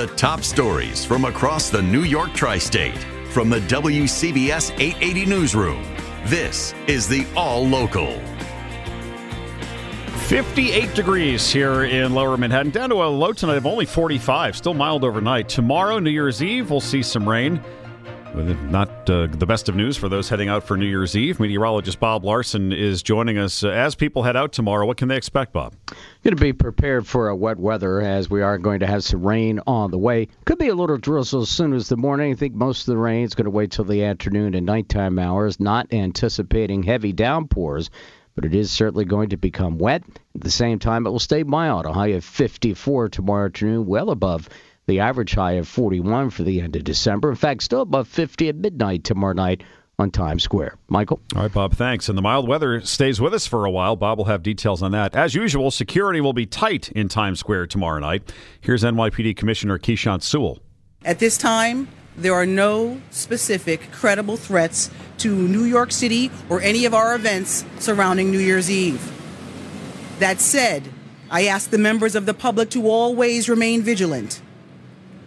The top stories from across the New York tri-state from the WCBS 880 newsroom. This is the All Local. 58 degrees here in lower Manhattan, down to a low tonight of only 45. Still mild overnight. Tomorrow, New Year's Eve, we'll see some rain. Not uh, the best of news for those heading out for New Year's Eve. Meteorologist Bob Larson is joining us. Uh, as people head out tomorrow, what can they expect, Bob? Going to be prepared for a wet weather as we are going to have some rain on the way. Could be a little drizzle as soon as the morning. I think most of the rain is going to wait till the afternoon and nighttime hours. Not anticipating heavy downpours but it is certainly going to become wet. At the same time, it will stay mild. Of 54 tomorrow afternoon, well above the average high of 41 for the end of December. In fact, still above 50 at midnight tomorrow night on Times Square. Michael? All right, Bob, thanks. And the mild weather stays with us for a while. Bob will have details on that. As usual, security will be tight in Times Square tomorrow night. Here's NYPD Commissioner Keechant Sewell. At this time, there are no specific credible threats to New York City or any of our events surrounding New Year's Eve. That said, I ask the members of the public to always remain vigilant.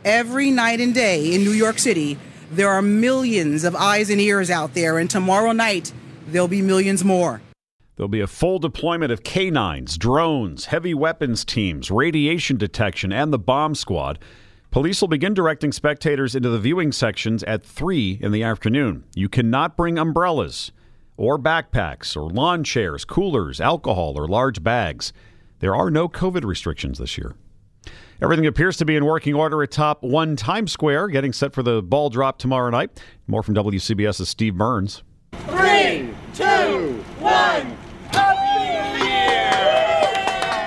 Every night and day in New York City, there are millions of eyes and ears out there, and tomorrow night, there'll be millions more. There'll be a full deployment of canines, drones, heavy weapons teams, radiation detection, and the bomb squad. Police will begin directing spectators into the viewing sections at 3 in the afternoon. You cannot bring umbrellas or backpacks or lawn chairs, coolers, alcohol, or large bags. There are no COVID restrictions this year. Everything appears to be in working order at top one Times Square, getting set for the ball drop tomorrow night. More from WCBS's Steve Burns. Three, two,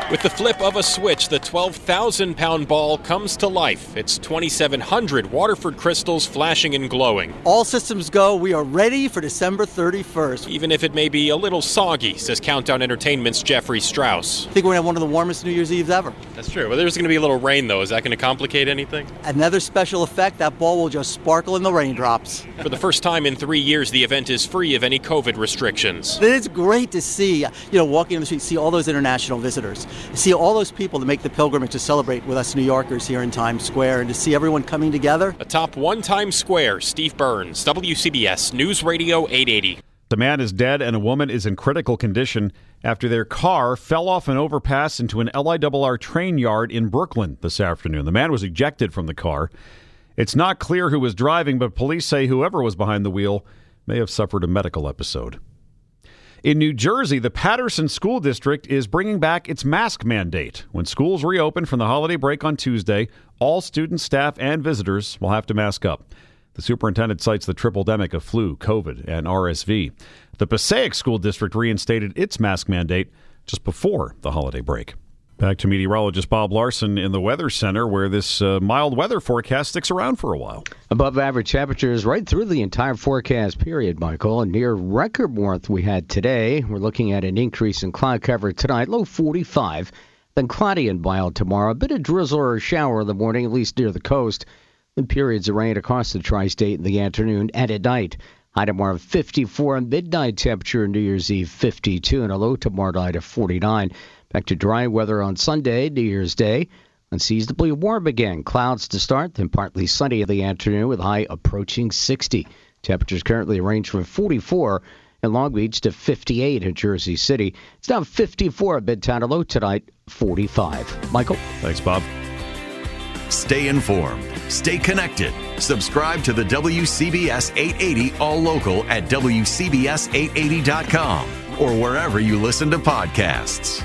With the flip of a switch, the 12,000 pound ball comes to life. It's 2,700 Waterford crystals flashing and glowing. All systems go. We are ready for December 31st. Even if it may be a little soggy, says Countdown Entertainment's Jeffrey Straus. I think we're going to have one of the warmest New Year's Eves ever. That's true. Well, there's going to be a little rain, though. Is that going to complicate anything? Another special effect that ball will just sparkle in the raindrops. For the first time in three years, the event is free of any COVID restrictions. It's great to see, you know, walking in the street, see all those international visitors see all those people that make the pilgrimage to celebrate with us New Yorkers here in Times Square and to see everyone coming together. Atop one Times Square, Steve Burns, WCBS News Radio 880. The man is dead and a woman is in critical condition after their car fell off an overpass into an LIRR train yard in Brooklyn this afternoon. The man was ejected from the car. It's not clear who was driving, but police say whoever was behind the wheel may have suffered a medical episode. In New Jersey, the Paterson School District is bringing back its mask mandate. When schools reopen from the holiday break on Tuesday, all students, staff, and visitors will have to mask up. The superintendent cites the triple demic of flu, COVID, and RSV. The Passaic School District reinstated its mask mandate just before the holiday break. Back to meteorologist Bob Larson in the Weather Center, where this uh, mild weather forecast sticks around for a while. Above average temperatures right through the entire forecast period, Michael. And near record warmth we had today. We're looking at an increase in cloud cover tonight, low 45. Then cloudy and mild tomorrow. A bit of drizzle or shower in the morning, at least near the coast. Then periods of rain across the tri state in the afternoon and at night. High tomorrow 54 and midnight temperature New Year's Eve 52 and a low tomorrow night of 49. Back to dry weather on Sunday, New Year's Day. Unseasonably warm again. Clouds to start, then partly sunny in the afternoon with high approaching 60. Temperatures currently range from 44 in Long Beach to 58 in Jersey City. It's now 54 at Midtown. Low tonight, 45. Michael? Thanks, Bob. Stay informed. Stay connected. Subscribe to the WCBS 880 All Local at WCBS880.com or wherever you listen to podcasts.